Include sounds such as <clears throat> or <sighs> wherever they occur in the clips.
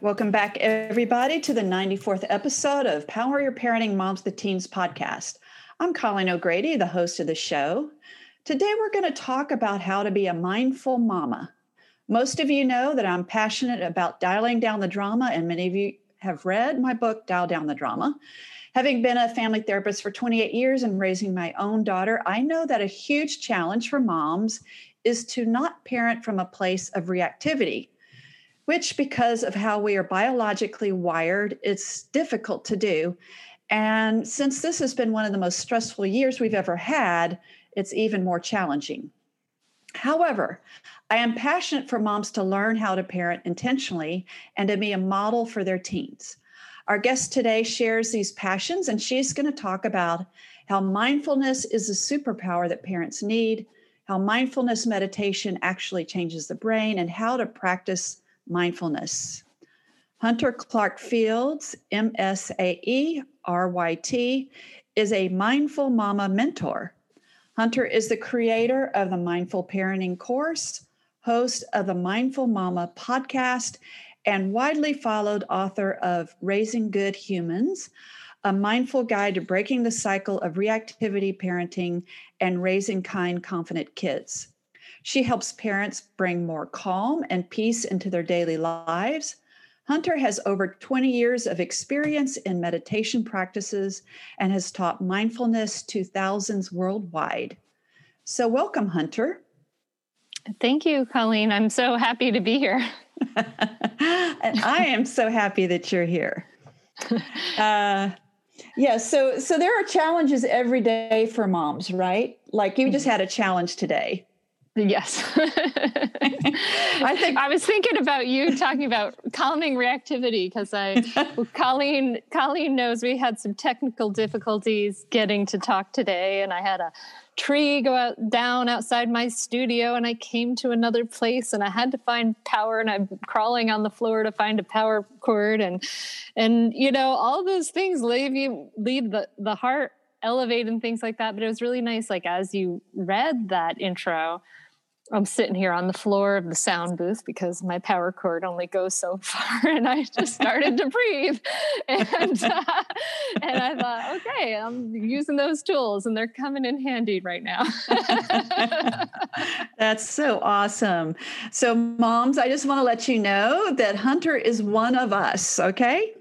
Welcome back, everybody, to the 94th episode of Power Your Parenting Moms the Teens podcast. I'm Colleen O'Grady, the host of the show. Today, we're going to talk about how to be a mindful mama. Most of you know that I'm passionate about dialing down the drama, and many of you have read my book, Dial Down the Drama. Having been a family therapist for 28 years and raising my own daughter, I know that a huge challenge for moms is to not parent from a place of reactivity which, because of how we are biologically wired, it's difficult to do. And since this has been one of the most stressful years we've ever had, it's even more challenging. However, I am passionate for moms to learn how to parent intentionally and to be a model for their teens. Our guest today shares these passions, and she's going to talk about how mindfulness is a superpower that parents need, how mindfulness meditation actually changes the brain, and how to practice mindfulness. Hunter Clark Fields, MSAE RYT, is a mindful mama mentor. Hunter is the creator of the Mindful Parenting course, host of the Mindful Mama podcast, and widely followed author of Raising Good Humans, a mindful guide to breaking the cycle of reactivity parenting and raising kind, confident kids. She helps parents bring more calm and peace into their daily lives. Hunter has over 20 years of experience in meditation practices and has taught mindfulness to thousands worldwide. So, welcome, Hunter. Thank you, Colleen. I'm so happy to be here. <laughs> and I am so happy that you're here. <laughs> Uh, yeah, so so there are challenges every day for moms, right? Like you just mm-hmm. had a challenge today. Yes. <laughs> I think I was thinking about you talking about calming reactivity because I well, <laughs> Colleen Colleen knows we had some technical difficulties getting to talk today and I had a tree go out down outside my studio and I came to another place and I had to find power and I'm crawling on the floor to find a power cord and and you know all those things leave you leave the the heart elevate and things like that but it was really nice like as you read that intro I'm sitting here on the floor of the sound booth because my power cord only goes so <laughs> far, and I just started to breathe, <laughs> and uh, and I thought, okay, I'm using those tools, and they're coming in handy right now. <laughs> That's so awesome. So, moms, I just want to let you know that Hunter is one of us. Okay.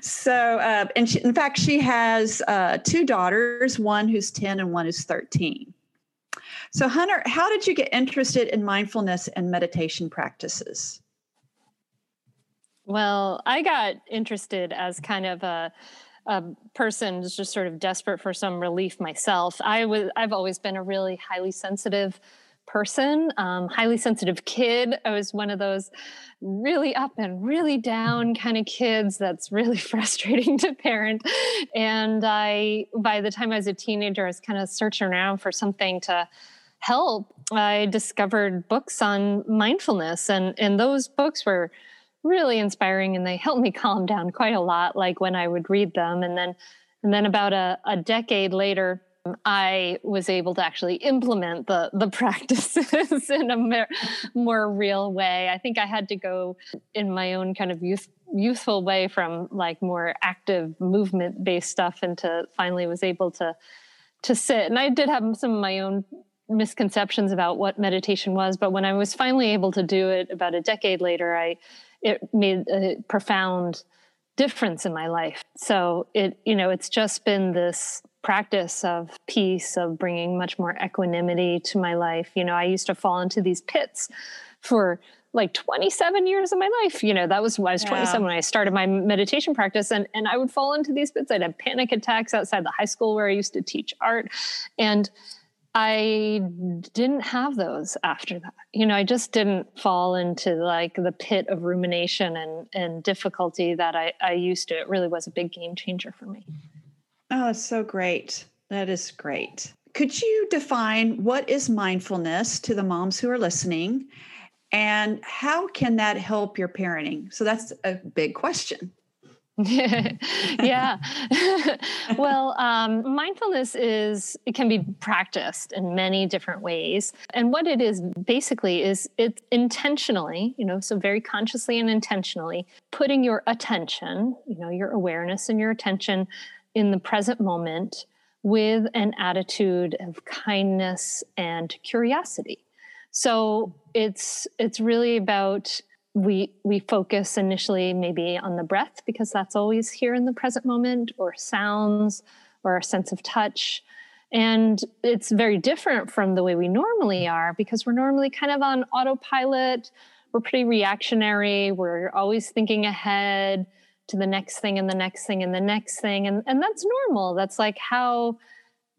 so, uh, and she, in fact, she has uh, two daughters, one who's 10 and one who's 13. So, Hunter, how did you get interested in mindfulness and meditation practices? Well, I got interested as kind of a, a person just sort of desperate for some relief myself. I was I've always been a really highly sensitive person, um, highly sensitive kid. I was one of those really up and really down kind of kids that's really <laughs> frustrating to parent. And I, by the time I was a teenager, I was kind of searching around for something to help, I discovered books on mindfulness, and and those books were really inspiring, and they helped me <laughs> calm down quite a lot. Like when I would read them, and then and then about a, a decade later. I was able to actually implement the the <laughs> practices in a more, more real way. I think I had to go in my own kind of youth youthful way from like more active movement based stuff into finally was able to to sit and i did have some of my own misconceptions about what meditation was but when i was finally able to do it about a decade later i it made a profound difference in my life. So it you know it's just been this practice of peace of bringing much more equanimity to my life. You know i used to fall into these pits for like 27 years of my life. You know that was when i was 27 when i started my meditation practice and and i would fall into these pits. I'd have panic attacks outside the high school where i used to teach art and I didn't have those after that. You know, I just didn't fall into like the pit of rumination and, and difficulty that I, I used to. It really was a big game changer for me. Oh, that's so great. That is great. Could you define what is mindfulness to the moms who are listening and how can that help your parenting? So that's a big question. <laughs> yeah. <laughs> well, um, mindfulness is it can be practiced in many different ways, and what it is basically is it intentionally, you know, so very consciously and intentionally putting your attention, you know, your awareness and your attention in the present moment with an attitude of kindness and curiosity. So it's it's really about we we focus initially maybe on the breath because that's always here in the present moment or sounds or a sense of touch. And it's very different from the way we normally are because we're normally kind of on autopilot. We're pretty reactionary. We're always thinking ahead to the next thing and the next thing and the next thing. And and that's normal. That's like how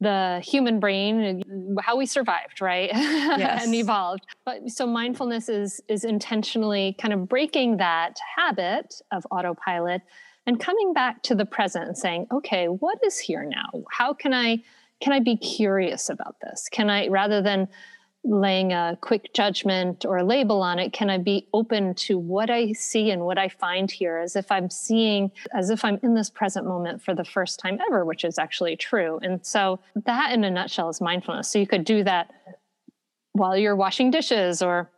the human brain how we survived right? <laughs> Yes. and evolved. But so mindfulness is is intentionally kind of breaking that habit of autopilot and coming back to the present and saying okay what is here now? How can i can i be curious about this? Can i rather than laying a quick judgment or a label on it can i be open to what i see and what i find here as if i'm seeing as if i'm in this present moment for the first time ever which is actually true. And so that in a nutshell is mindfulness. So you could do that while you're washing dishes or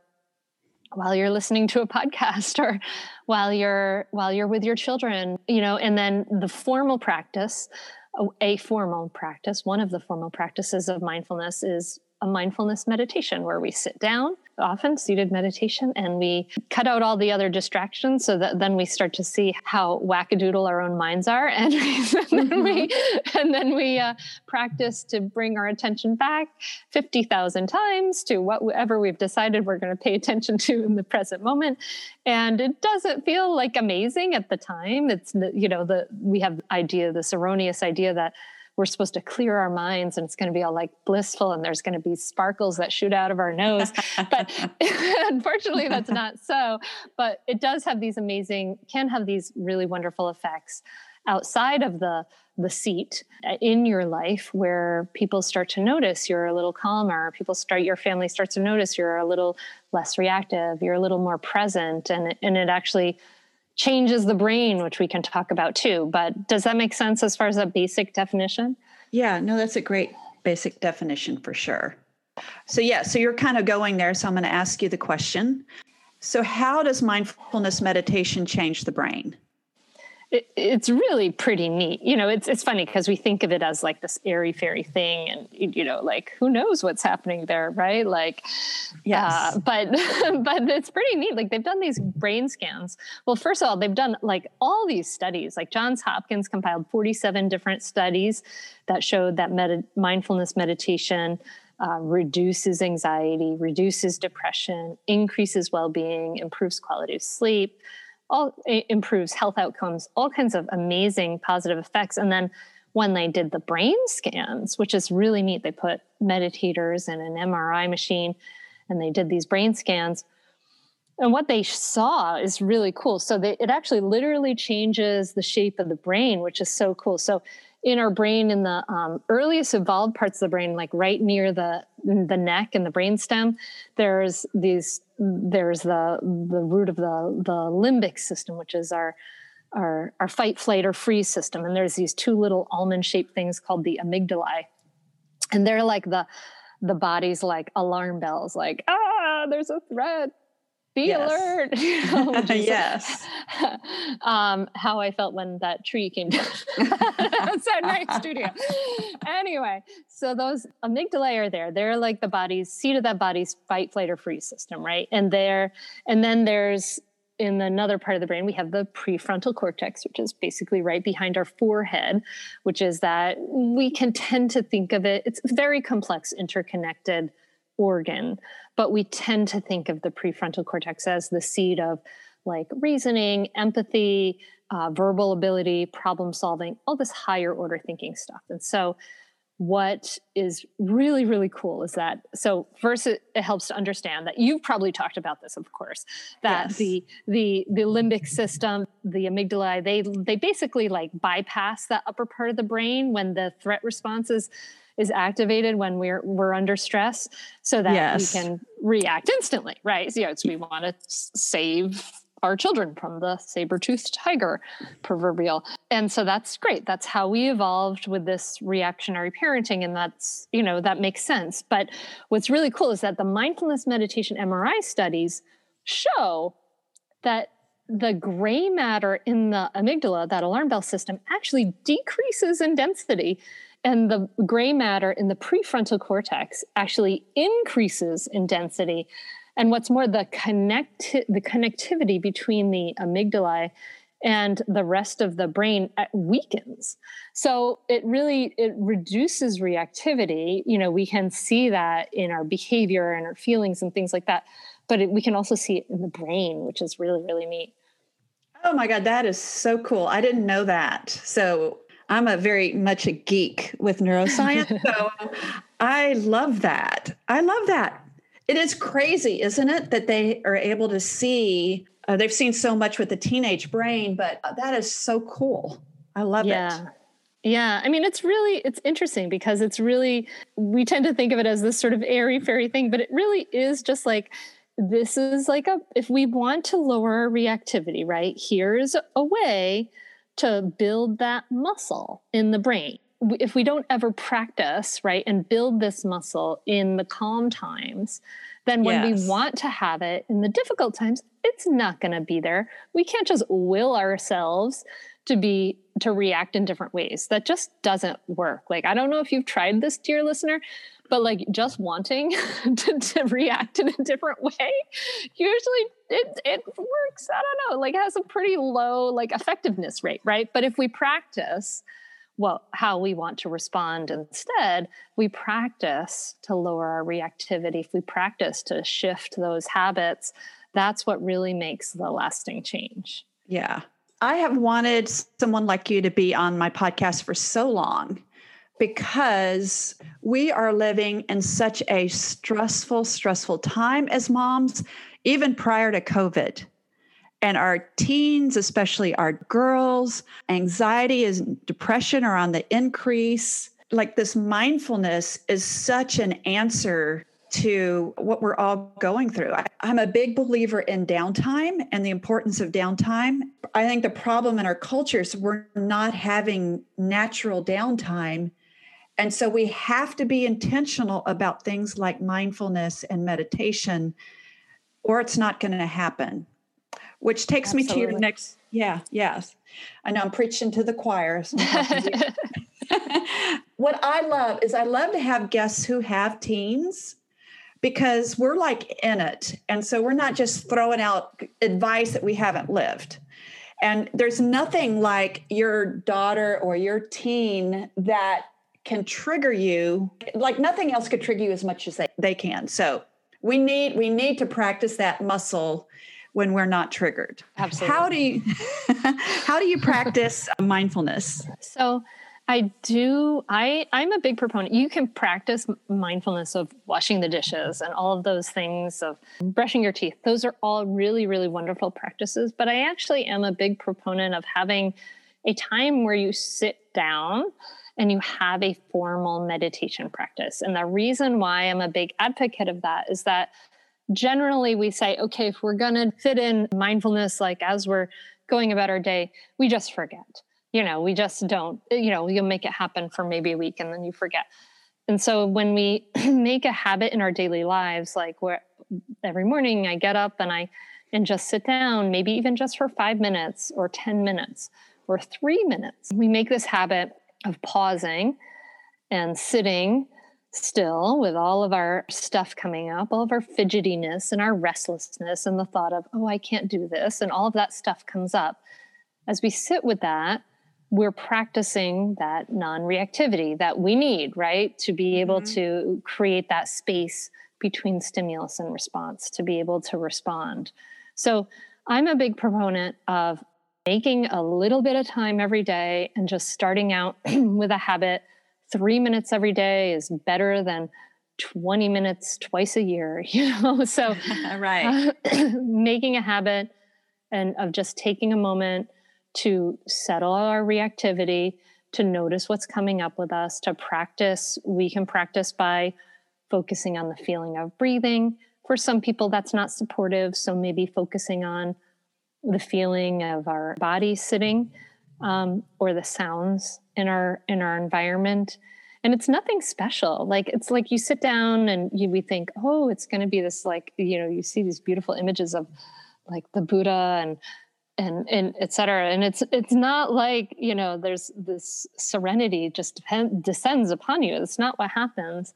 while you're listening to a podcast or while you're while you're with your children you know and then the formal practice a formal practice one of the formal practices of mindfulness is a mindfulness meditation where we sit down often seated meditation and we cut out all the other distractions so that then we start to see how wackadoodle our own minds are. And, <laughs> and then we mm-hmm. and then we uh, practice to bring our attention back 50,000 times to whatever we've decided we're going to pay attention to in the present moment. And it doesn't feel like amazing at the time. It's you know the we have idea this erroneous idea that we're supposed to clear our minds and it's going to be all like blissful and there's going to be sparkles that shoot out of our nose. but <laughs> <laughs> unfortunately, that's not so. But it does have these amazing, can have these really wonderful effects outside of the the seat uh, in your life where people start to notice you're a little calmer people start your family starts to notice you're a little less reactive you're a little more present and and it actually changes the brain, which we can talk about too. But does that make sense as far as a basic definition? Yeah, no, that's a great basic definition for sure. So, yeah, so you're kind of going there. So, I'm going to ask you the question. So, how does mindfulness meditation change the brain? It, it's really pretty neat. You know, it's it's funny because we think of it as like this airy fairy thing, and you know, like who knows what's happening there, right? Like, yeah, uh, but <laughs> but it's pretty neat. Like they've done these brain scans. Well, first of all, they've done like all these studies. Like Johns Hopkins compiled forty seven different studies that showed that med- mindfulness meditation. Uh, reduces anxiety, reduces depression, increases well being, improves quality of sleep, all improves health outcomes, all kinds of amazing positive effects. And then when they did the brain scans, which is really neat, they put meditators in an MRI machine and they did these brain scans. And what they saw is really cool. So they, it actually literally changes the shape of the brain, which is so cool. So in our brain, in the um, earliest evolved parts of the brain, like right near the the neck and the brainstem, there's these there's the the root of the the limbic system, which is our our our fight, flight, or freeze system, and there's these two little almond shaped things called the amygdalae, and they're like the the body's like alarm bells, like ah, there's a threat, be yes. alert. <laughs> <laughs> Know, yes. <laughs> um, how I felt when that tree came down outside my studio. Anyway, so those amygdalae are there. They're like the body's seat of that body's fight, flight, or freeze system, right? And there, and then there's in another part of the brain, we have the prefrontal cortex, which is basically right behind our forehead, which is that we can tend to think of it, it's very complex, interconnected organ, but we tend to think of the prefrontal cortex as the seat of like reasoning, empathy, uh, verbal ability, problem solving, all this higher order thinking stuff. And so what is really really cool is that so first it, it, helps to understand that you've probably talked about this of course that yes. the the the limbic system the amygdala they they basically like bypass that upper part of the brain when the threat response is is activated when we're we're under stress so that yes. we can react instantly right? So, you know, so we want to save our children from the saber-toothed tiger proverbial. And so that's great. That's how we evolved with this reactionary parenting and that's you know that makes sense. But what's really cool is that the mindfulness meditation mri studies show that the gray matter in the amygdala that alarm bell system actually decreases in density and the gray matter in the prefrontal cortex actually increases in density. And what's more, the connect the connectivity between the amygdala and the rest of the brain uh, weakens. So it really it reduces reactivity. You know we can see that in our behavior and our feelings and things like that but it, we can also see it in the brain which is really really neat. Oh my god that is so cool. I didn't know that. So i'm a very much a geek with neuroscience <laughs> so i love that i love that it is crazy, isn't it, that they are able to see? Uh, they've seen so much with the teenage brain, but that is so cool. I love yeah. it. Yeah, I mean, it's really it's interesting because it's really we tend to think of it as this sort of airy fairy thing, but it really is just like this is like a if we want to lower reactivity, right? Here's a way to build that muscle in the brain if we don't ever practice, right, and build this muscle in the calm times, then when yes. we want to have it in the difficult times, it's not going to be there. We can't just will ourselves to be to react in different ways. That just doesn't work. Like I don't know if you've tried this, dear listener, but like just wanting <laughs> to, to react in a different way, usually it it works. I don't know, like has a pretty low like effectiveness rate, right? But if we practice well how we want to respond instead we practice to lower our reactivity if we practice to shift those habits that's what really makes the lasting change yeah i have wanted someone like you to be on my podcast for so long because we are living in such a stressful stressful time as moms even prior to covid and our teens, especially our girls, anxiety and depression are on the increase. Like this mindfulness is such an answer to what we're all going through. I, am a big believer in downtime and the importance of downtime. I think the problem in our culture is we're not having natural downtime. And so we have to be intentional about things like mindfulness and meditation, or it's not going to happen which takes Absolutely. me to your next yeah yes. I know i'm preaching to the choir <laughs> what i love is i love to have guests who have teens because we're like in it and so we're not just throwing out advice that we haven't lived. And there's nothing like your daughter or your teen that can trigger you like nothing else could trigger you as much as they, they can so we need we need to practice that muscle when we're not triggered. Absolutely. How do you <laughs> how do you practice mindfulness? So I do I I'm a big proponent. You can practice mindfulness of washing the dishes and all of those things of brushing your teeth. Those are all really really wonderful practices, but I actually am a big proponent of having a time where you sit down and you have a formal meditation practice. And the reason why I'm a big advocate of that is that generally we say, okay, if we're going to fit in mindfulness, like as we're going about our day, we just forget. You know, we just don't, you know, you'll make it happen for maybe a week and then you forget. And so when we <clears throat> make a habit in our daily lives, like where every morning I get up and I and just sit down, maybe even just for five minutes or 10 minutes or three minutes, we make this habit of pausing and sitting still with all of our stuff coming up, all of our fidgetiness and our restlessness and the thought of, oh, I can't do this, and all of that stuff comes up. As we sit with that, we're practicing that non reactivity that we need, right? To be able mm-hmm. to create that space between stimulus and response, to be able to respond. So I'm a big proponent of making a little bit of time every day and just starting out <clears throat> with a habit three minutes every day is better than 20 minutes twice a year, <laughs> you know? So, <laughs> right. Uh, <clears throat> making a habit and of just taking a moment to settle our reactivity, to notice what's coming up with us, to practice. We can practice by focusing on the feeling of breathing. For some people, that's not supportive. So maybe focusing on the feeling of our body sitting um, or the sounds in our in our environment. And it's nothing special. Like it's like you sit down and you we think oh it's going to be this like you know you see these beautiful images of like the buddha and and and etc and it's it's not like you know there's this serenity just depend, descends upon you. It's not what happens.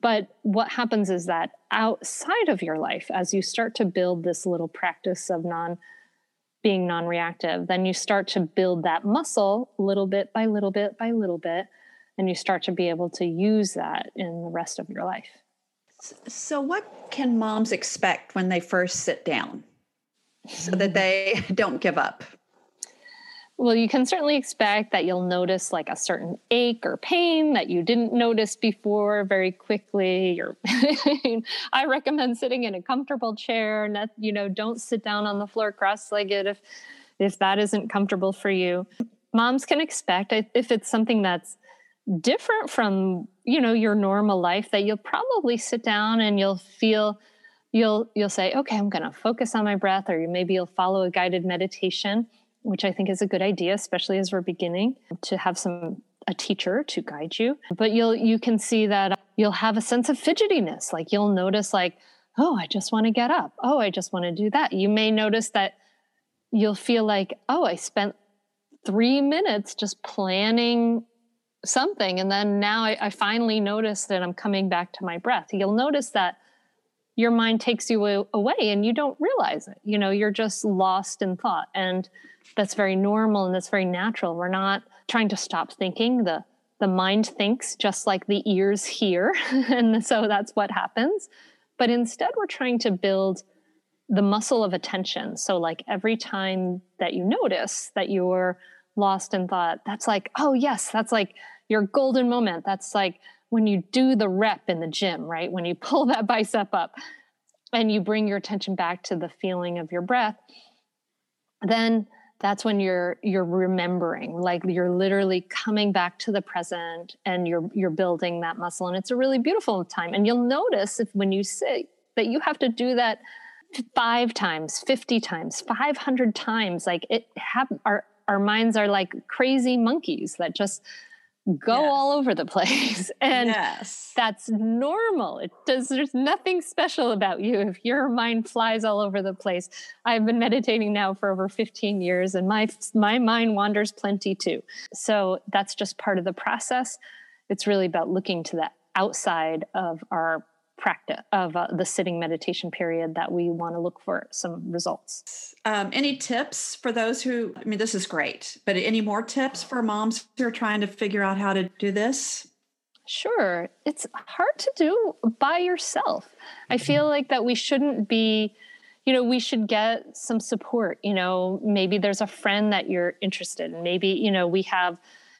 But what happens is that outside of your life as you start to build this little practice of non being non reactive, then you start to build that muscle little bit by little bit by little bit, and you start to be able to use that in the rest of your life. So, what can moms expect when they first sit down so that they <laughs> don't give up? Well, you can certainly expect that you'll notice like a certain ache or pain that you didn't notice before very quickly. Or <laughs> I recommend sitting in a comfortable chair. Not, you know, don't sit down on the floor cross-legged if if that isn't comfortable for you. Moms can expect if it's something that's different from you know your normal life that you'll probably sit down and you'll feel you'll you'll say okay i'm going to focus on my breath or maybe you'll follow a guided meditation which I think is a good idea, especially as we're beginning to have some a teacher to guide you. But you'll you can see that uh, you'll have a sense of fidgetiness. Like you'll notice like, oh, I just want to get up. Oh, I just want to do that. You may notice that you'll feel like, oh, I spent three minutes just planning something. And then now I, I finally notice that I'm coming back to my breath. You'll notice that your mind takes you away and you don't realize it. You know, you're just lost in thought. And that's very normal and that's very natural. We're not trying to stop thinking. The the mind thinks just like the ears hear. <laughs> and so that's what happens. But instead we're trying to build the muscle of attention. So like every time that you notice that you're lost in thought, that's like, oh yes, that's like your golden moment. That's like when you do the rep in the gym, right? When you <laughs> pull that bicep up and you bring your attention back to the feeling of your breath, then that's when you're you're remembering like you're literally coming back to the present and you're you're building that muscle and it's a really beautiful time and you'll notice if when you sit that you have to do that five times 50 times 500 times like it have our our minds are like crazy monkeys that just go yes. all over the place. <laughs> And yes. that's normal. It does there's nothing special about you if your mind flies all over the place. I've been meditating now for over 15 years and my my mind wanders plenty too. So that's just part of the process. It's really about looking to the outside of our practice of uh, the sitting meditation period that we want to look for some results. Um, any tips for those who, I mean, this is great, but any more tips for moms who are trying to figure out how to do this? Sure. It's hard to do by yourself. I feel like that we shouldn't be, you know, we should get some support. You know, maybe there's a friend that you're interested in. Maybe, you know, we have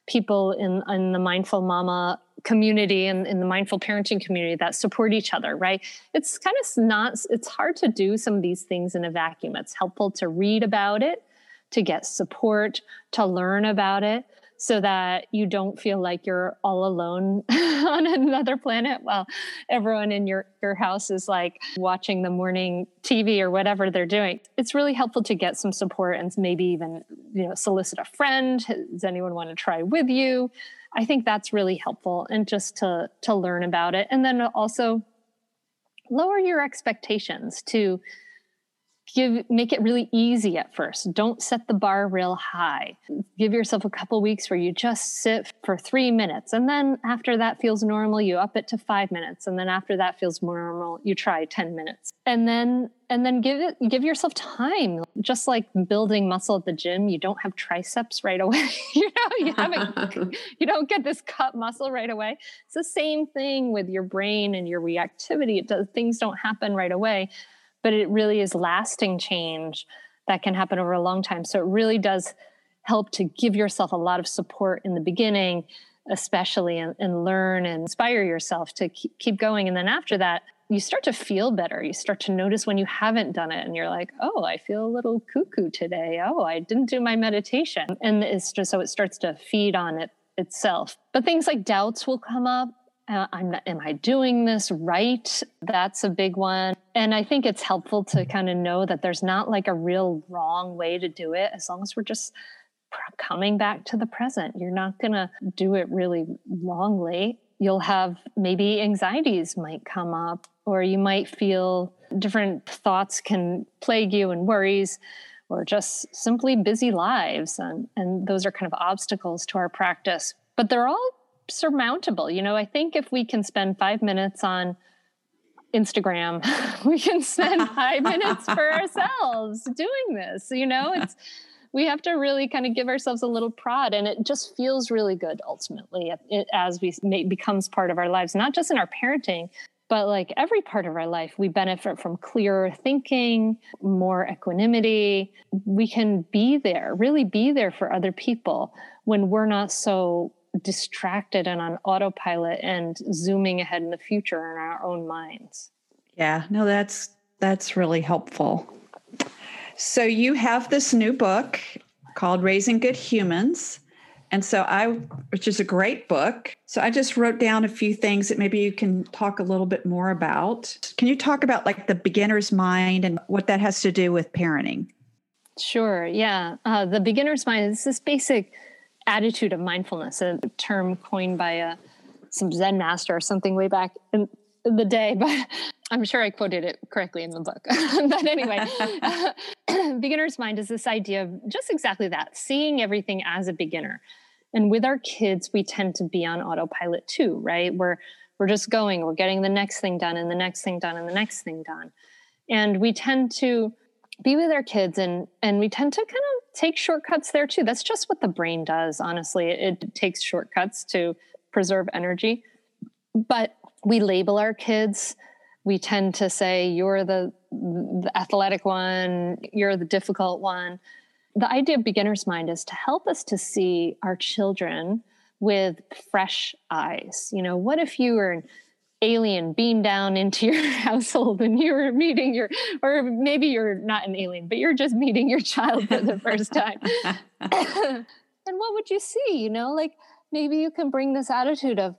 people in, in the mindful mama community and in the mindful parenting community that support each other right it's kind of not it's hard to do some of these things in a vacuum it's helpful to read about it to get support to learn about it so that you don't feel like you're all alone <laughs> on another planet while everyone in your, your house is like watching the morning TV or whatever they're doing. It's really helpful to get some support and maybe even, you know, solicit a friend. Does anyone want to try with you? I think that's really helpful and just to to learn about it. And then also lower your expectations to give make it really easy at first. Don't set the bar real high. Give yourself a couple weeks where you just sit for three minutes and then after that feels normal you up it to five minutes and then after that feels more normal you try 10 minutes. And then and then give it give yourself time. Just like building muscle at the gym you don't have triceps right away. <laughs> You know you haven't <laughs> you don't get this cut muscle right away. It's the same thing with your brain and your reactivity. It does things don't happen right away but it really is lasting change that can happen over a long time. So it really does help to give yourself a lot of support in the beginning especially and, and learn and inspire yourself to keep, keep going and then after that you start to feel better. You start to notice when you haven't done it and you're like, oh, I feel a little cuckoo today. Oh, I didn't do my meditation. And it's just so it starts to feed on it itself. But things like doubts will come up. Uh, not, am I doing this right? That's a big one. And I think it's helpful to kind of know that there's not like a real wrong way to do it as long as we're just coming back to the present. You're not going to do it really wrongly. You'll have maybe anxieties might come up or you might feel different thoughts can plague you and worries or just simply busy lives and, and those are kind of obstacles to our practice but they're all surmountable. You know i think if we can spend five minutes on instagram <laughs> we can spend <laughs> five minutes for ourselves doing this you know? It's we have to really kind of give ourselves a little prod and it just feels really good ultimately as we it becomes part of our lives not just in our parenting but like every part of our life. We benefit from clearer thinking more equanimity. We can be there really be there for other people when we're not so distracted and on autopilot and zooming ahead in the future in our own minds yeah no that's that's really helpful so you have this new book called raising good humans and so I, which is a great book. So I just wrote down a few things that maybe you can talk a little bit more about. Can you talk about like the beginner's mind and what that has to do with parenting? Sure. Yeah. Uh, the beginner's mind is this basic attitude of mindfulness, a term coined by a, uh, some Zen master or something way back in the day, <laughs> but I'm sure I quoted it correctly in the book. <laughs> but anyway, <laughs> <clears throat> beginner's mind is this idea of just exactly that seeing everything as a beginner. And with our kids we tend to be on autopilot too right? We're we're just going we're getting the next thing done and the next thing done and the next thing done. And we tend to be with our kids and and we tend to kind of take shortcuts there too. That's just what the brain does honestly. It, it takes shortcuts to preserve energy. But we label our kids. We tend to say you're the, the athletic one. You're the difficult one. The idea of beginner's mind is to help us to see our children with fresh eyes. You know, what if you were alien beamed down into your <laughs> household and you were meeting your, or maybe you're not an alien, but you're just meeting your child for the first time. <laughs> <coughs> and what would you see? You know, like maybe you can bring this attitude of,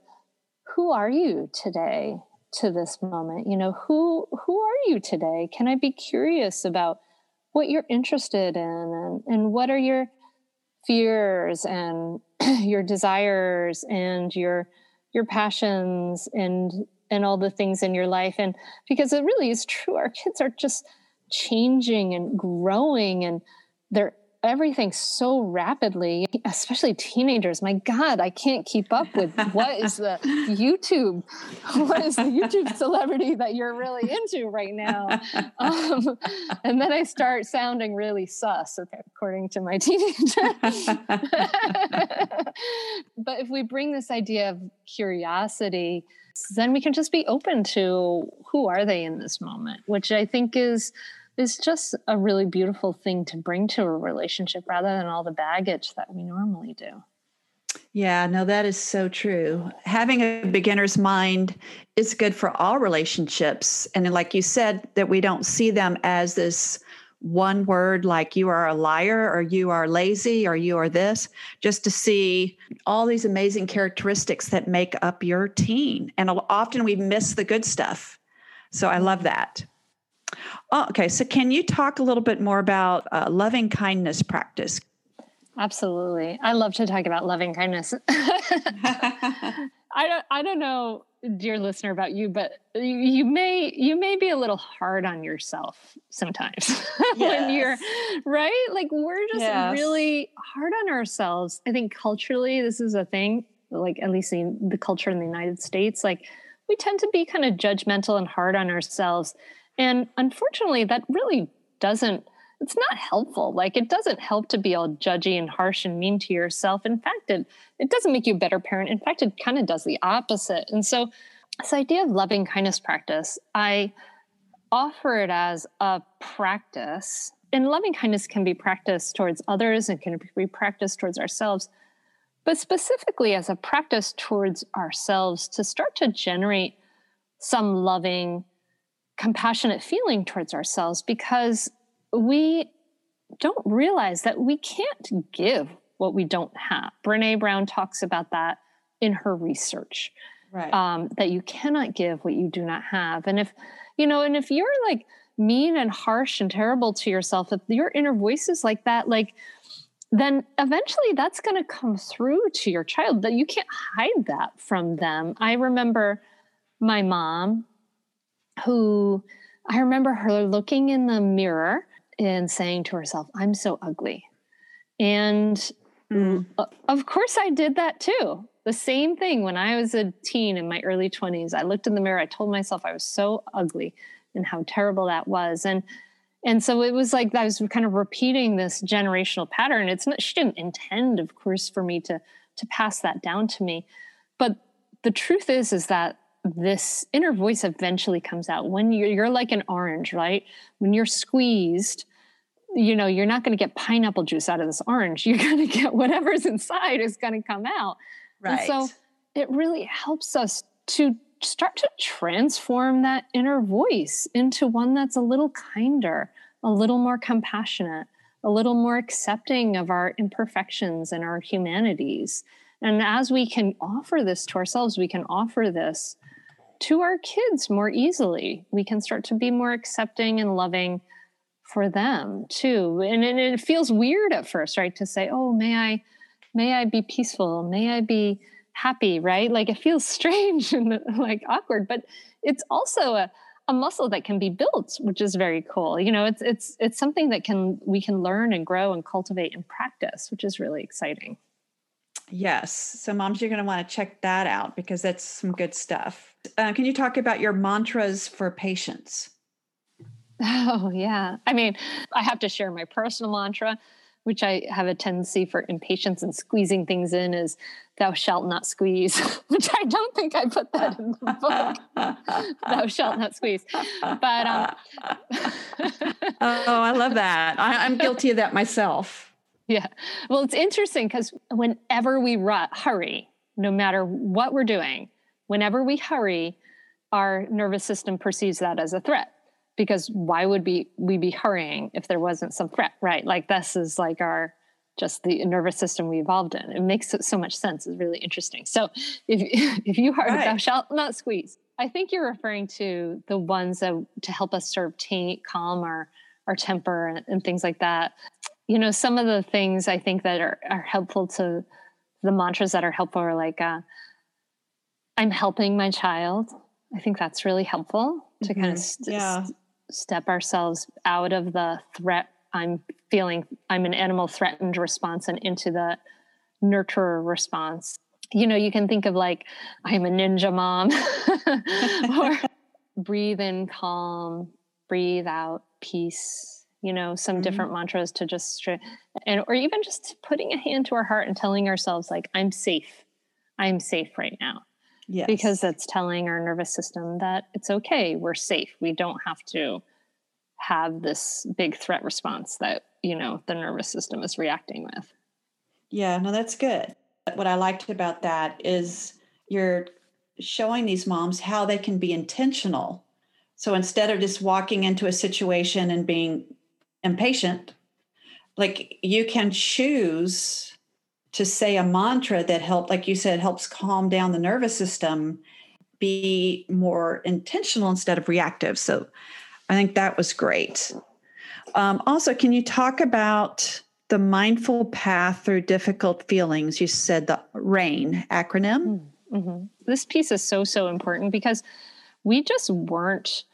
who are you today to this moment? You know, who who are you today? Can I be curious about what you're interested in and, and what are your fears and <clears throat> your desires and your your passions and and all the things in your life and because it really is true our kids are just changing and growing and they're everything so rapidly, especially teenagers. My God, I can't keep up with what is the YouTube, <laughs> what is the YouTube celebrity that you're really into right now? Um, and then I start sounding really sus, according to my <laughs> teenager. <laughs> but if we bring this idea of curiosity, then we can just be open to who are they in this moment, which I think is is just a really beautiful thing to bring to a relationship rather than all the baggage that we normally do. Yeah, no, that is so true. Having a beginner's mind is good for all relationships. And like you said, that we don't see them as this one word like you are a liar or you are lazy or you are this, just to see all these amazing characteristics that make up your teen. And often we miss the good stuff. So I love that. Oh, okay, so can you talk a little bit more about uh, loving kindness practice? Absolutely, I love to talk about loving kindness. <laughs> <laughs> I don't, I don't know, dear listener, about you, but you, you may you may be a little hard on yourself sometimes yes. <laughs> when you're right. Like we're just yes. really hard on ourselves. I think culturally, this is a thing. Like at least in the culture in the United States, like we tend to be kind of judgmental and hard on ourselves and unfortunately, that really doesn't, it's not helpful. Like it doesn't help to be all judgy and harsh and mean to yourself. In fact, it, it doesn't make you a better parent. In fact, it kind of does the opposite. And so, this idea of loving kindness practice, I offer it as a practice. And loving kindness can be practiced towards others and can be practiced towards ourselves. but specifically as a practice towards ourselves to start to generate some loving, compassionate feeling towards ourselves because we don't realize that we can't give what we don't have. Brene Brown talks about that in her research. Right. Um, that you cannot give what you do not have. And if, you know, and if you're like mean and harsh and terrible to yourself, if your inner voice is like that, like, then eventually that's going to come through to your child that you can't hide that from them. I remember my mom who I remember her looking in the mirror and saying to herself, I'm so ugly. And mm. of course, I did that too. The same thing when I was a teen in my early 20s. I looked in the mirror, I told myself I was so ugly and how terrible that was. And and so it was like I was kind of repeating this generational pattern. It's not she didn't intend, of course, for me to to pass that down to me. But the truth is is that this inner voice eventually comes out when you're, you're like an orange, right? When you're squeezed, you know, you're not going to get pineapple juice out of this orange. <laughs> You're going to get whatever's inside is going to come out. Right. And so it really helps us to start to transform that inner voice into one that's a little kinder, a little more compassionate, a little more accepting of our imperfections and our humanities. And as we can offer this to ourselves, we can offer this to our kids more easily. We can start to be more accepting and loving for them too. And, and it feels weird at first, right? To say, oh, may I, may I be peaceful? May I be happy, right? Like it feels <laughs> strange and like awkward, but it's also a, a muscle that can be built, which is very cool. You know, it's it's it's something that can we can learn and grow and cultivate and practice, which is really exciting. Yes. So, moms, you're going to want to check that out because that's some good stuff. Uh, can you talk about your mantras for patience? <laughs> Oh, yeah. I mean, I have to share my personal mantra, which I have a tendency for impatience and squeezing things in is thou shalt not squeeze, <laughs> which I don't think I put that in the book. <laughs> thou shalt not squeeze. But um Oh, I love that. I, I'm guilty of that myself. Yeah. Well, it's interesting because whenever we ru- hurry, no matter what we're doing, whenever we hurry, our nervous system perceives that as a threat. Because why would be we be hurrying if there wasn't some threat, right? Like this is like our just the nervous system we evolved in. It makes so much sense. It's really interesting. So if <laughs> if you are right. thou shalt not squeeze. I think you're referring to the ones that to help us sort of tame, calm our our temper and, and things like that you know some of the things i think that are, are helpful to the mantras that are helpful are like uh, i'm helping my child i think that's really helpful to mm-hmm. kind of st- yeah. st- step ourselves out of the threat i'm feeling i'm an animal threatened response and into the nurturer response you know you can think of like i'm a ninja mom <laughs> or <laughs> breathe in calm breathe out peace you know some mm-hmm. different mantras to just and or even just putting a hand to our heart and telling ourselves like i'm safe i'm safe right now yes. because that's telling our nervous system that it's okay we're safe we don't have to have this big threat response that you know the nervous system is reacting with. Yeah no that's good. What i liked about that is you're showing these moms how they can be intentional. So instead of just walking into a situation and being impatient, like you can choose to say a mantra that help, like you said, helps calm down the nervous system, be more intentional instead of reactive. So I think that was great. Um, also, can you talk about the mindful path through difficult feelings? You said the RAIN acronym. Mm-hmm. This piece is so, so important because we just weren't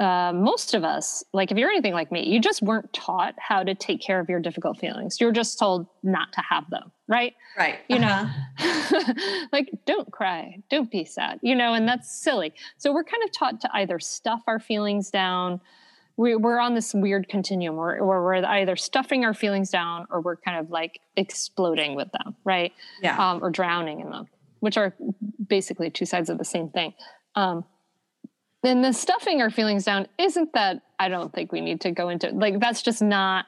uh, most of us, like if you're anything like me, you just weren't taught how to take care of your difficult feelings. You're just told not to have them, right? Right. You uh-huh. know, <laughs> <laughs> like don't cry, don't be sad, you know, and that's silly. So we're kind of taught to either stuff our feelings down. We, we're on this weird continuum where, where we're either stuffing our feelings down or we're kind of like exploding with them, right? Yeah. Um, or drowning in them, which are basically two sides of the same thing. Um, then the stuffing our feelings down isn't that I don't think we need to go into like that's just not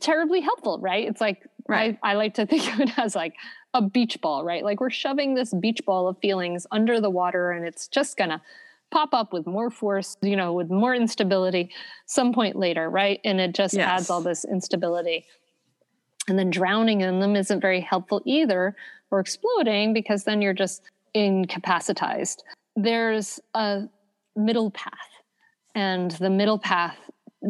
terribly helpful, right? It's like right. I, I like to think of it <laughs> as like a beach ball, right? Like we're shoving this beach ball of feelings under the water and it's just going to pop up with more force, you know, with more instability some point later, right? And it just yes. adds all this instability. And then drowning in them isn't very helpful either, or exploding because then you're just incapacitized. There's a middle path. And the middle path,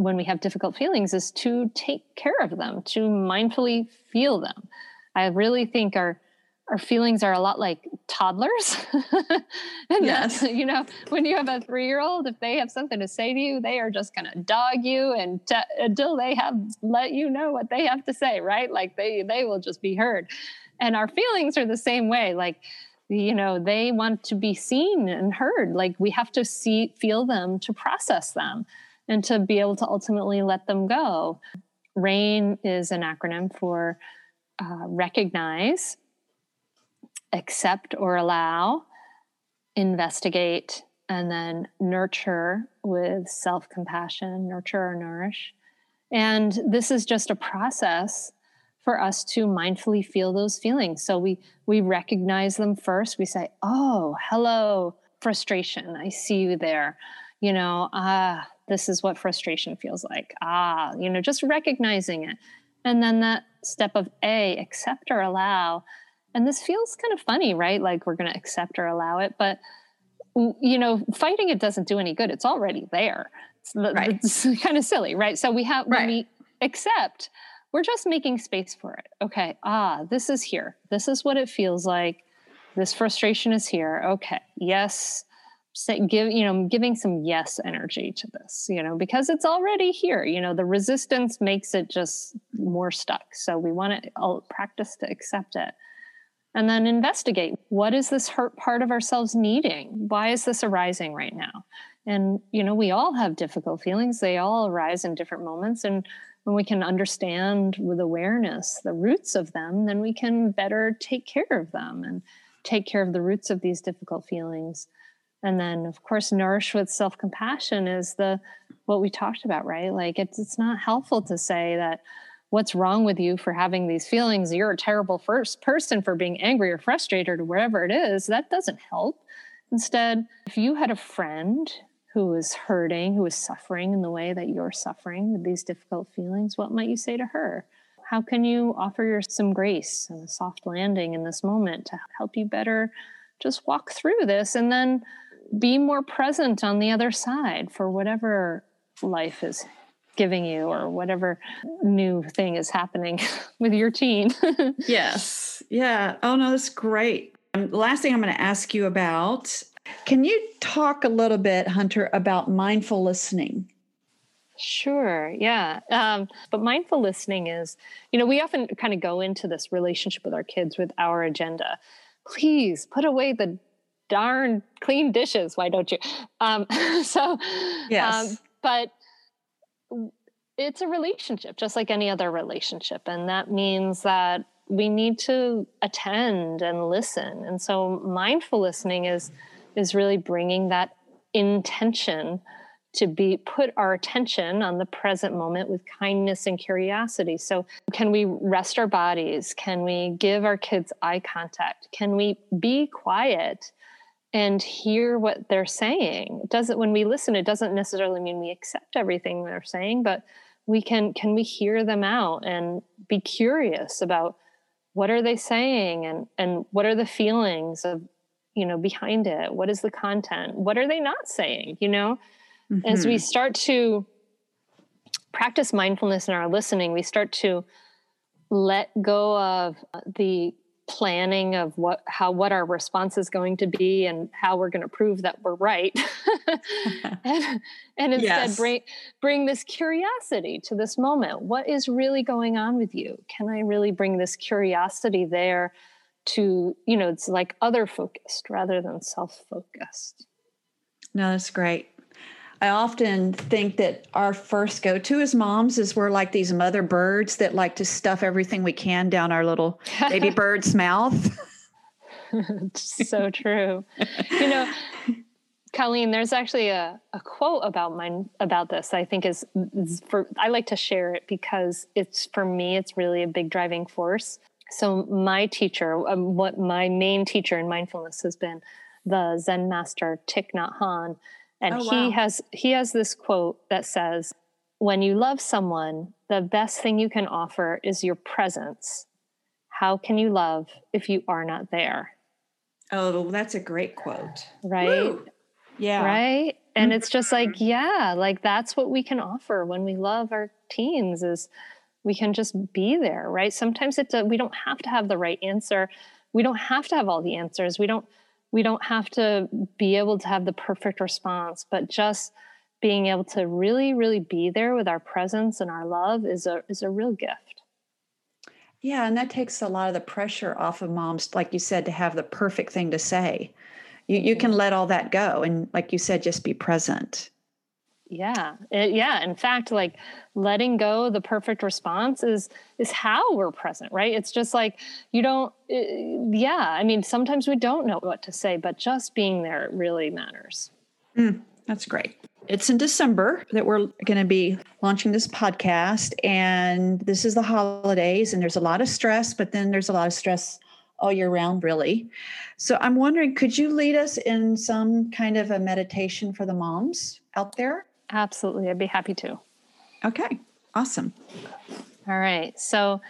when we have difficult feelings, is to take care of them, to mindfully feel them. I really think our our feelings are a lot like toddlers. <laughs> and uh, yes. That, <laughs> you know, when you have a three year old, if they have something to say to you, they are just going to dog you and t- until they have let you know what they have to say, right? Like they, they will just be heard. And our feelings are the same way. Like, you know, they want to be seen and heard. Like we have to see, feel them to process them and to be able to ultimately let them go. RAIN is an acronym for uh, recognize, accept or allow, investigate, and then nurture with self compassion, nurture or nourish. And this is just a process for us to mindfully feel those feelings. So we we recognize them first. We say, "Oh, hello, frustration. I see you there." You know, ah, this is what frustration feels like. Ah, you know, just recognizing it. And then that step of A, accept or allow. And this feels kind of funny, right? Like we're going to accept or allow it, but you know, fighting it doesn't do any good. It's already there. It's, right. it's <laughs> kind of silly, right? So we have right. when we accept, we're just making space for it. Okay, ah, this is here. This is what it feels like. This frustration is here. Okay, yes, say, give you know giving some yes energy to this you know because it's already here you know the resistance makes it just more stuck. So we want to practice to accept it. And then investigate what is this hurt part of ourselves needing? Why is this arising right now? And you know we all have difficult feelings. They all arise in different moments. And when we can understand with awareness the roots of them then we can better take care of them and take care of the roots of these difficult feelings and then of course nourish with self-compassion is the what we talked about right? Like it's it's not helpful to say that what's wrong with you for having these feelings? You're a terrible first person for being angry or frustrated or wherever it is. That doesn't help. Instead if you had a friend who is hurting who is suffering in the way that you're suffering with these difficult feelings what might you say to her? How can you offer your some grace and a soft landing in this moment to help you better just walk through this? And then be more present on the other side for whatever life is giving you or whatever new thing is happening <laughs> with your teen. <laughs> yes. Yeah. Oh, no, that's great. Um, last thing I'm going to ask you about can you talk a little bit, Hunter, about mindful listening? Sure. Yeah. Um, but mindful listening is, you know, we often kind of go into this relationship with our kids with our agenda. Please put away the darn clean dishes. Why don't you? Um, <laughs> so, yes. Um, but it's a relationship, just like any other relationship. And that means that we need to attend and listen. And so mindful listening is, is really bringing that intention to be put our attention on the present moment with kindness and curiosity. So, can we rest our bodies? Can we give our kids eye contact? Can we be quiet and hear what they're saying. It doesn't when we listen, it doesn't necessarily mean we accept everything they're saying, but we can can we hear them out and be curious about what are they saying and and what are the feelings of you know behind it what is the content what are they not saying you know mm-hmm. as we mm-hmm. start to practice mindfulness in our listening we start to let go of the planning of what how what our response is going to be and how we're going to prove that we're right. <laughs> And, and, instead yes. bring bring this curiosity to this moment. What is really going on with you? Can i really bring this curiosity there to you know it's like other focused rather than self focused no that's great I often think that our first go to as moms is we're like these mother birds that like to stuff everything we can down our little baby <laughs> bird's mouth. so true. You know, Colleen, there's actually a, a quote about mine about this. I think is, is for I like to share it because it's for me. It's really a big driving force. So my teacher, um, what my main teacher in mindfulness has been, the Zen master Thich Nhat Hanh, and oh, wow. he has he has this quote that says, "When you love someone, the best thing you can offer is your presence. How can you love if you are not there?" Oh, that's a great quote. Right? Woo. Yeah. Right? And it's just like, mm-hmm. yeah, like that's what we can offer when we love our teens is we can just be there, right? Sometimes it's a, we don't have to have the right answer. We don't have to have all the answers. We don't we don't have to be able to have the perfect response, but just being able to really really be there with our presence and our love is a is a real gift. Yeah, and that takes a lot of the pressure off of moms, like you said, to have the perfect thing to say. You you can let all that go, and like you said, just be present. Yeah, it, yeah. In fact, like letting go the perfect response is is how we're present, right? It's just like you don't. Uh, yeah, I mean, sometimes we don't know what to say, but just being there really matters. Mm, that's great. It's in December that we're going to be launching this podcast. And this is the holidays, and there's a lot of stress, but then there's a lot of stress all year round, really. So I'm wondering, could you lead us in some kind of a meditation for the moms out there? Absolutely. I'd be happy to. Okay, awesome. All right. So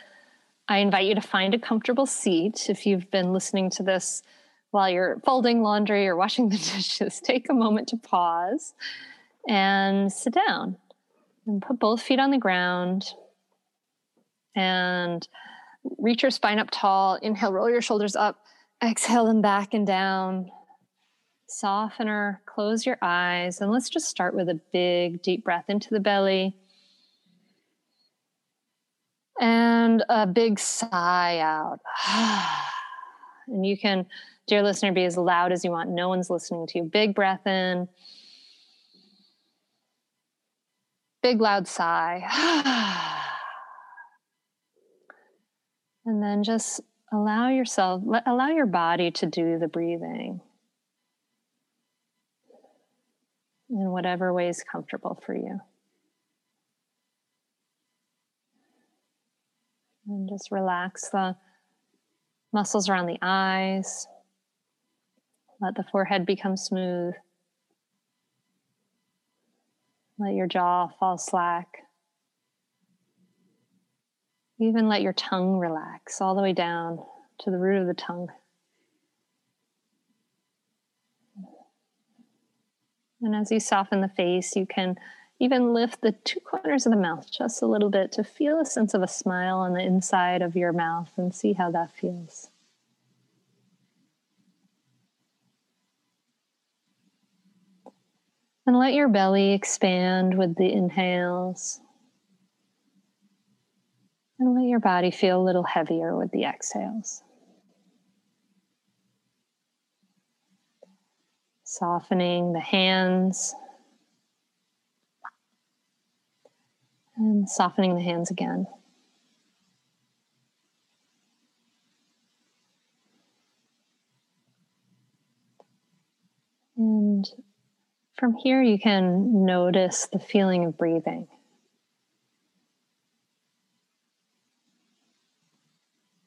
I invite you to find a comfortable seat. If you've been listening to this while you're folding laundry or washing the <laughs> dishes, take a moment to pause and sit down and put both feet on the ground and reach your spine up tall. Inhale, roll your shoulders up. Exhale them back and down. Softener, close your eyes, and let's just start with a big, deep breath into the belly. And a big sigh out. <sighs> and you can, dear listener, be as loud as you want. No one's listening to you. Big breath in. Big loud sigh. <sighs> and then just allow yourself, allow your body to do the breathing in whatever way is comfortable for you. And just relax the muscles around the eyes. Let the forehead become smooth. Let your jaw fall slack. Even let your tongue relax all the way down to the root of the tongue. And as you soften the face, you can even lift the two corners of the mouth just a little bit to feel a sense of a smile on the inside of your mouth and see how that feels. And let your belly expand with the inhales. And let your body feel a little heavier with the exhales. Softening the hands. And softening the hands again. And from here, you can notice the feeling of breathing.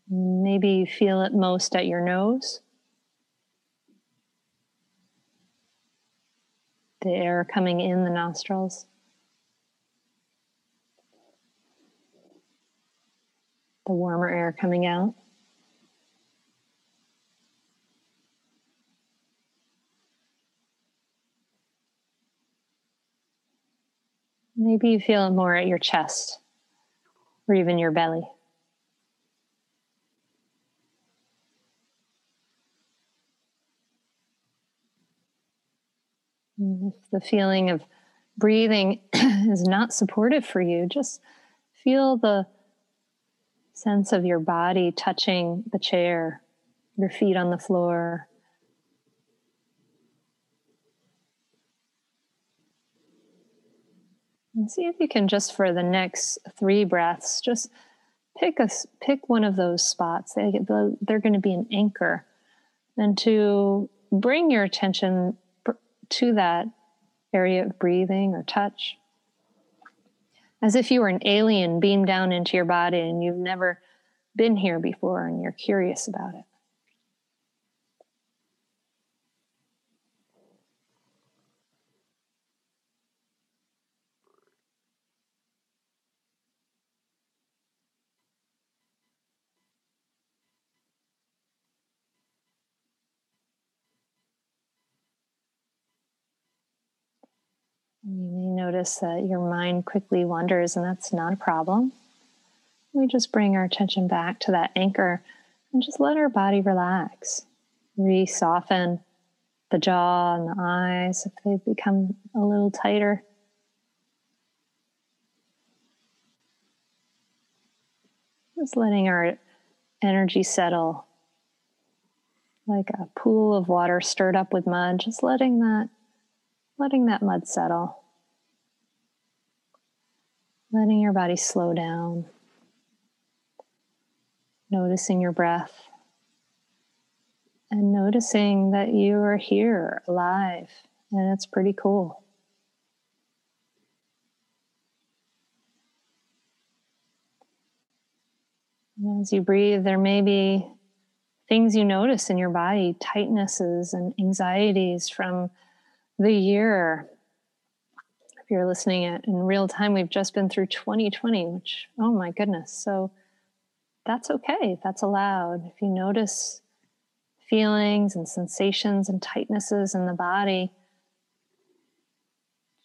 Maybe you feel it most at your nose. The air coming in the nostrils. The warmer air coming out. Maybe you feel it more at your chest or even your belly. If the feeling of breathing <clears throat> is not supportive for you, just feel the sense of your body touching the chair, your feet on the floor, And see if you can just for the next three breaths, just pick a pick one of those spots. They, they're going to be an anchor, and to bring your attention to that area of breathing or touch. As if you were an alien beamed down into your body and you've never been here before and you're curious about it. You may notice that your mind quickly wanders, and that's not a problem. We just bring our attention back to that anchor and just let our body relax. Re soften the jaw and the eyes if they've become a little tighter. Just letting our energy settle like a pool of water stirred up with mud, just letting that letting that mud settle. Letting your body slow down. Noticing your breath. And noticing that you are here alive. And it's pretty cool. as you breathe, there may be things you notice in your body, tightnesses and anxieties from the year you're listening at in real time, we've just been through 2020, which, oh my goodness. So that's okay. That's allowed. If you notice feelings and sensations and tightnesses in the body,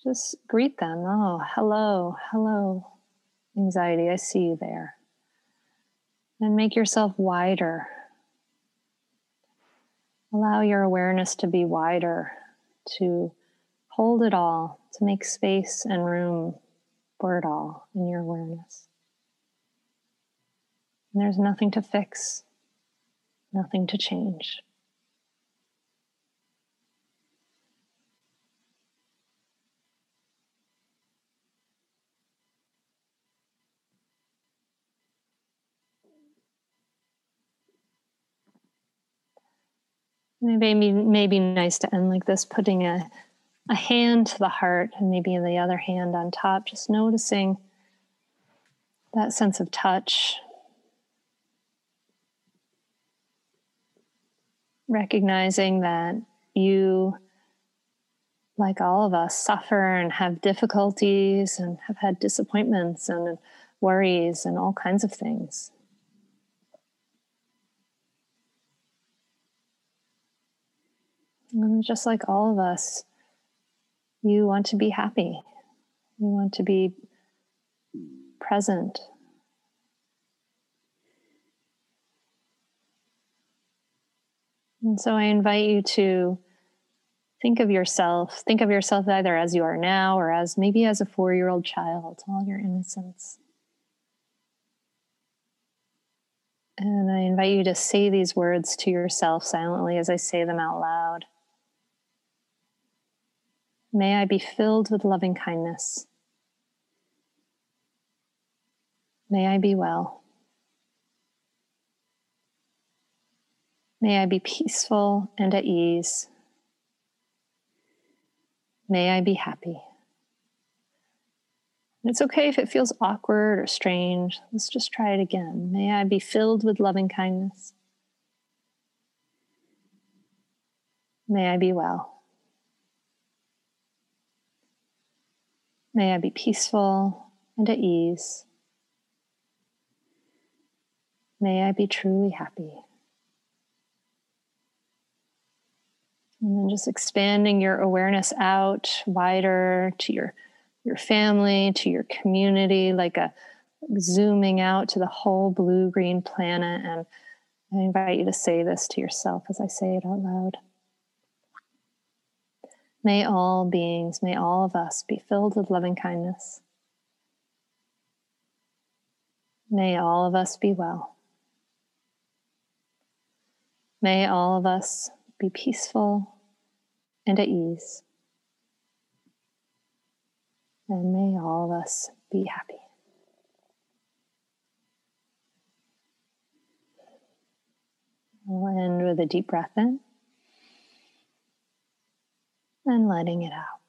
just greet them. Oh, hello, hello, anxiety. I see you there. And make yourself wider. Allow your awareness to be wider, to hold it all, to make space and room for it all in your awareness. And there's nothing to fix, nothing to change. Maybe maybe nice to end like this, putting a a hand to the heart and maybe the other hand on top, just noticing that sense of touch. Recognizing that you, like all of us, suffer and have difficulties and have had disappointments and worries and all kinds of things. And just like all of us, you want to be happy. You want to be present. And so I invite you to think of yourself, think of yourself either as you are now or as maybe as a four year old child, all your innocence. And I invite you to say these words to yourself silently as I say them out loud. May I be filled with loving kindness. May I be well. May I be peaceful and at ease. May I be happy. it's okay if it feels awkward or strange. Let's just try it again. May I be filled with loving kindness. May I be well. May I be peaceful and at ease. May I be truly happy. And then just expanding your awareness out wider to your, your family, to your community, like a zooming out to the whole blue green planet. And I invite you to say this to yourself as I say it out loud. May all beings, may all of us be filled with loving kindness. May all of us be well. May all of us be peaceful and at ease. And may all of us be happy. We'll end with a deep breath in. And letting it out.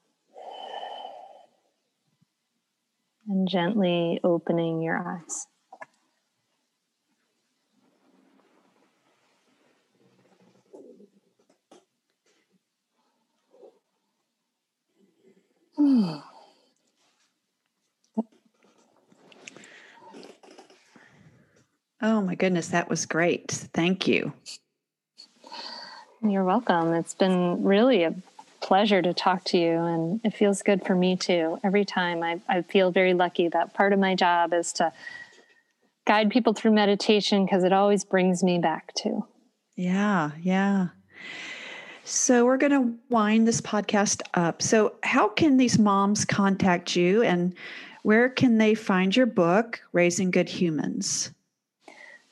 And gently opening your eyes. Oh my goodness, that was great. Thank you. You're welcome. It's been really a pleasure to talk to you, and it feels good for me too. Every time I, I feel very lucky that part of my job is to guide people through meditation because it always brings me back to. Yeah, yeah. So we're going to wind this podcast up. So, how can these moms contact you, and where can they find your book, Raising Good Humans?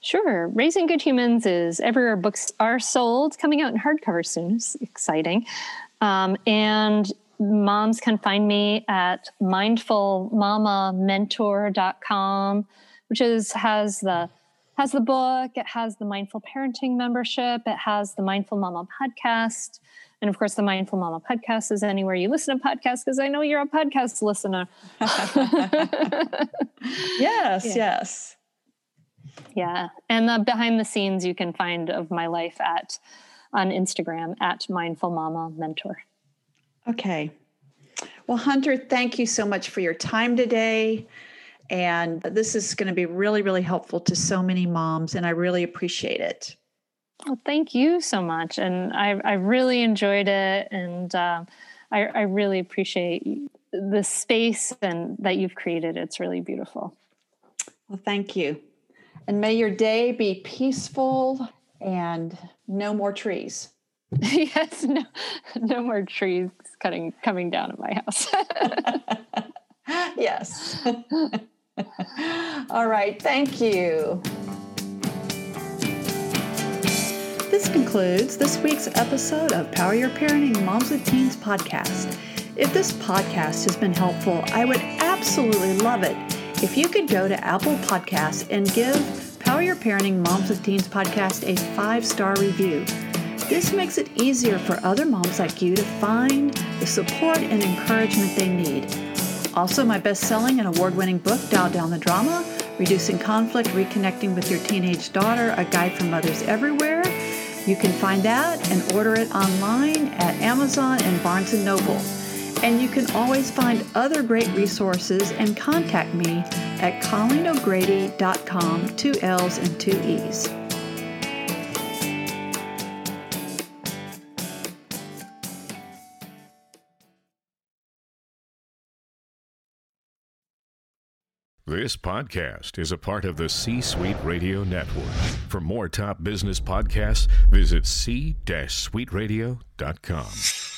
Sure. Raising Good Humans is everywhere books are sold, coming out in hardcover soon. It's exciting. Um, and moms can find me at mindfulmamamentor.com, which is has the has the book, it has the mindful parenting membership, it has the Mindful Mama podcast. And of course, the Mindful Mama podcast is anywhere you listen to podcasts because I know you're a podcast listener. <laughs> yes, yeah. yes. Yeah. And the behind the scenes you can find of my life at on Instagram at Mindful Mama Mentor. Okay. Well, Hunter, thank you so much for your time today. And this is going to be really, really helpful to so many moms, and I really appreciate it. Well, thank you so much. And I, I really enjoyed it. And uh, I, I really appreciate the space and that you've created. It's really beautiful. Well, thank you. And may your day be peaceful and no more trees. <laughs> yes, no, no more trees cutting coming down at my house. <laughs> yes. <laughs> All right, thank you. This concludes this week's episode of Power Your Parenting Moms with Teens podcast. If this podcast has been helpful, I would absolutely love it if you could go to Apple Podcasts and give Power Your Parenting Moms with Teens podcast a five star review. This makes it easier for other moms like you to find the support and encouragement they need. Also, my best selling and award winning book, Dial Down the Drama Reducing Conflict, Reconnecting with Your Teenage Daughter, a guide for mothers everywhere. You can find that and order it online at Amazon and Barnes & Noble. And you can always find other great resources and contact me at ColleenO'Grady.com, two L's and two E's. This podcast is a part of the C Suite Radio Network. For more top business podcasts, visit c-suiteradio.com.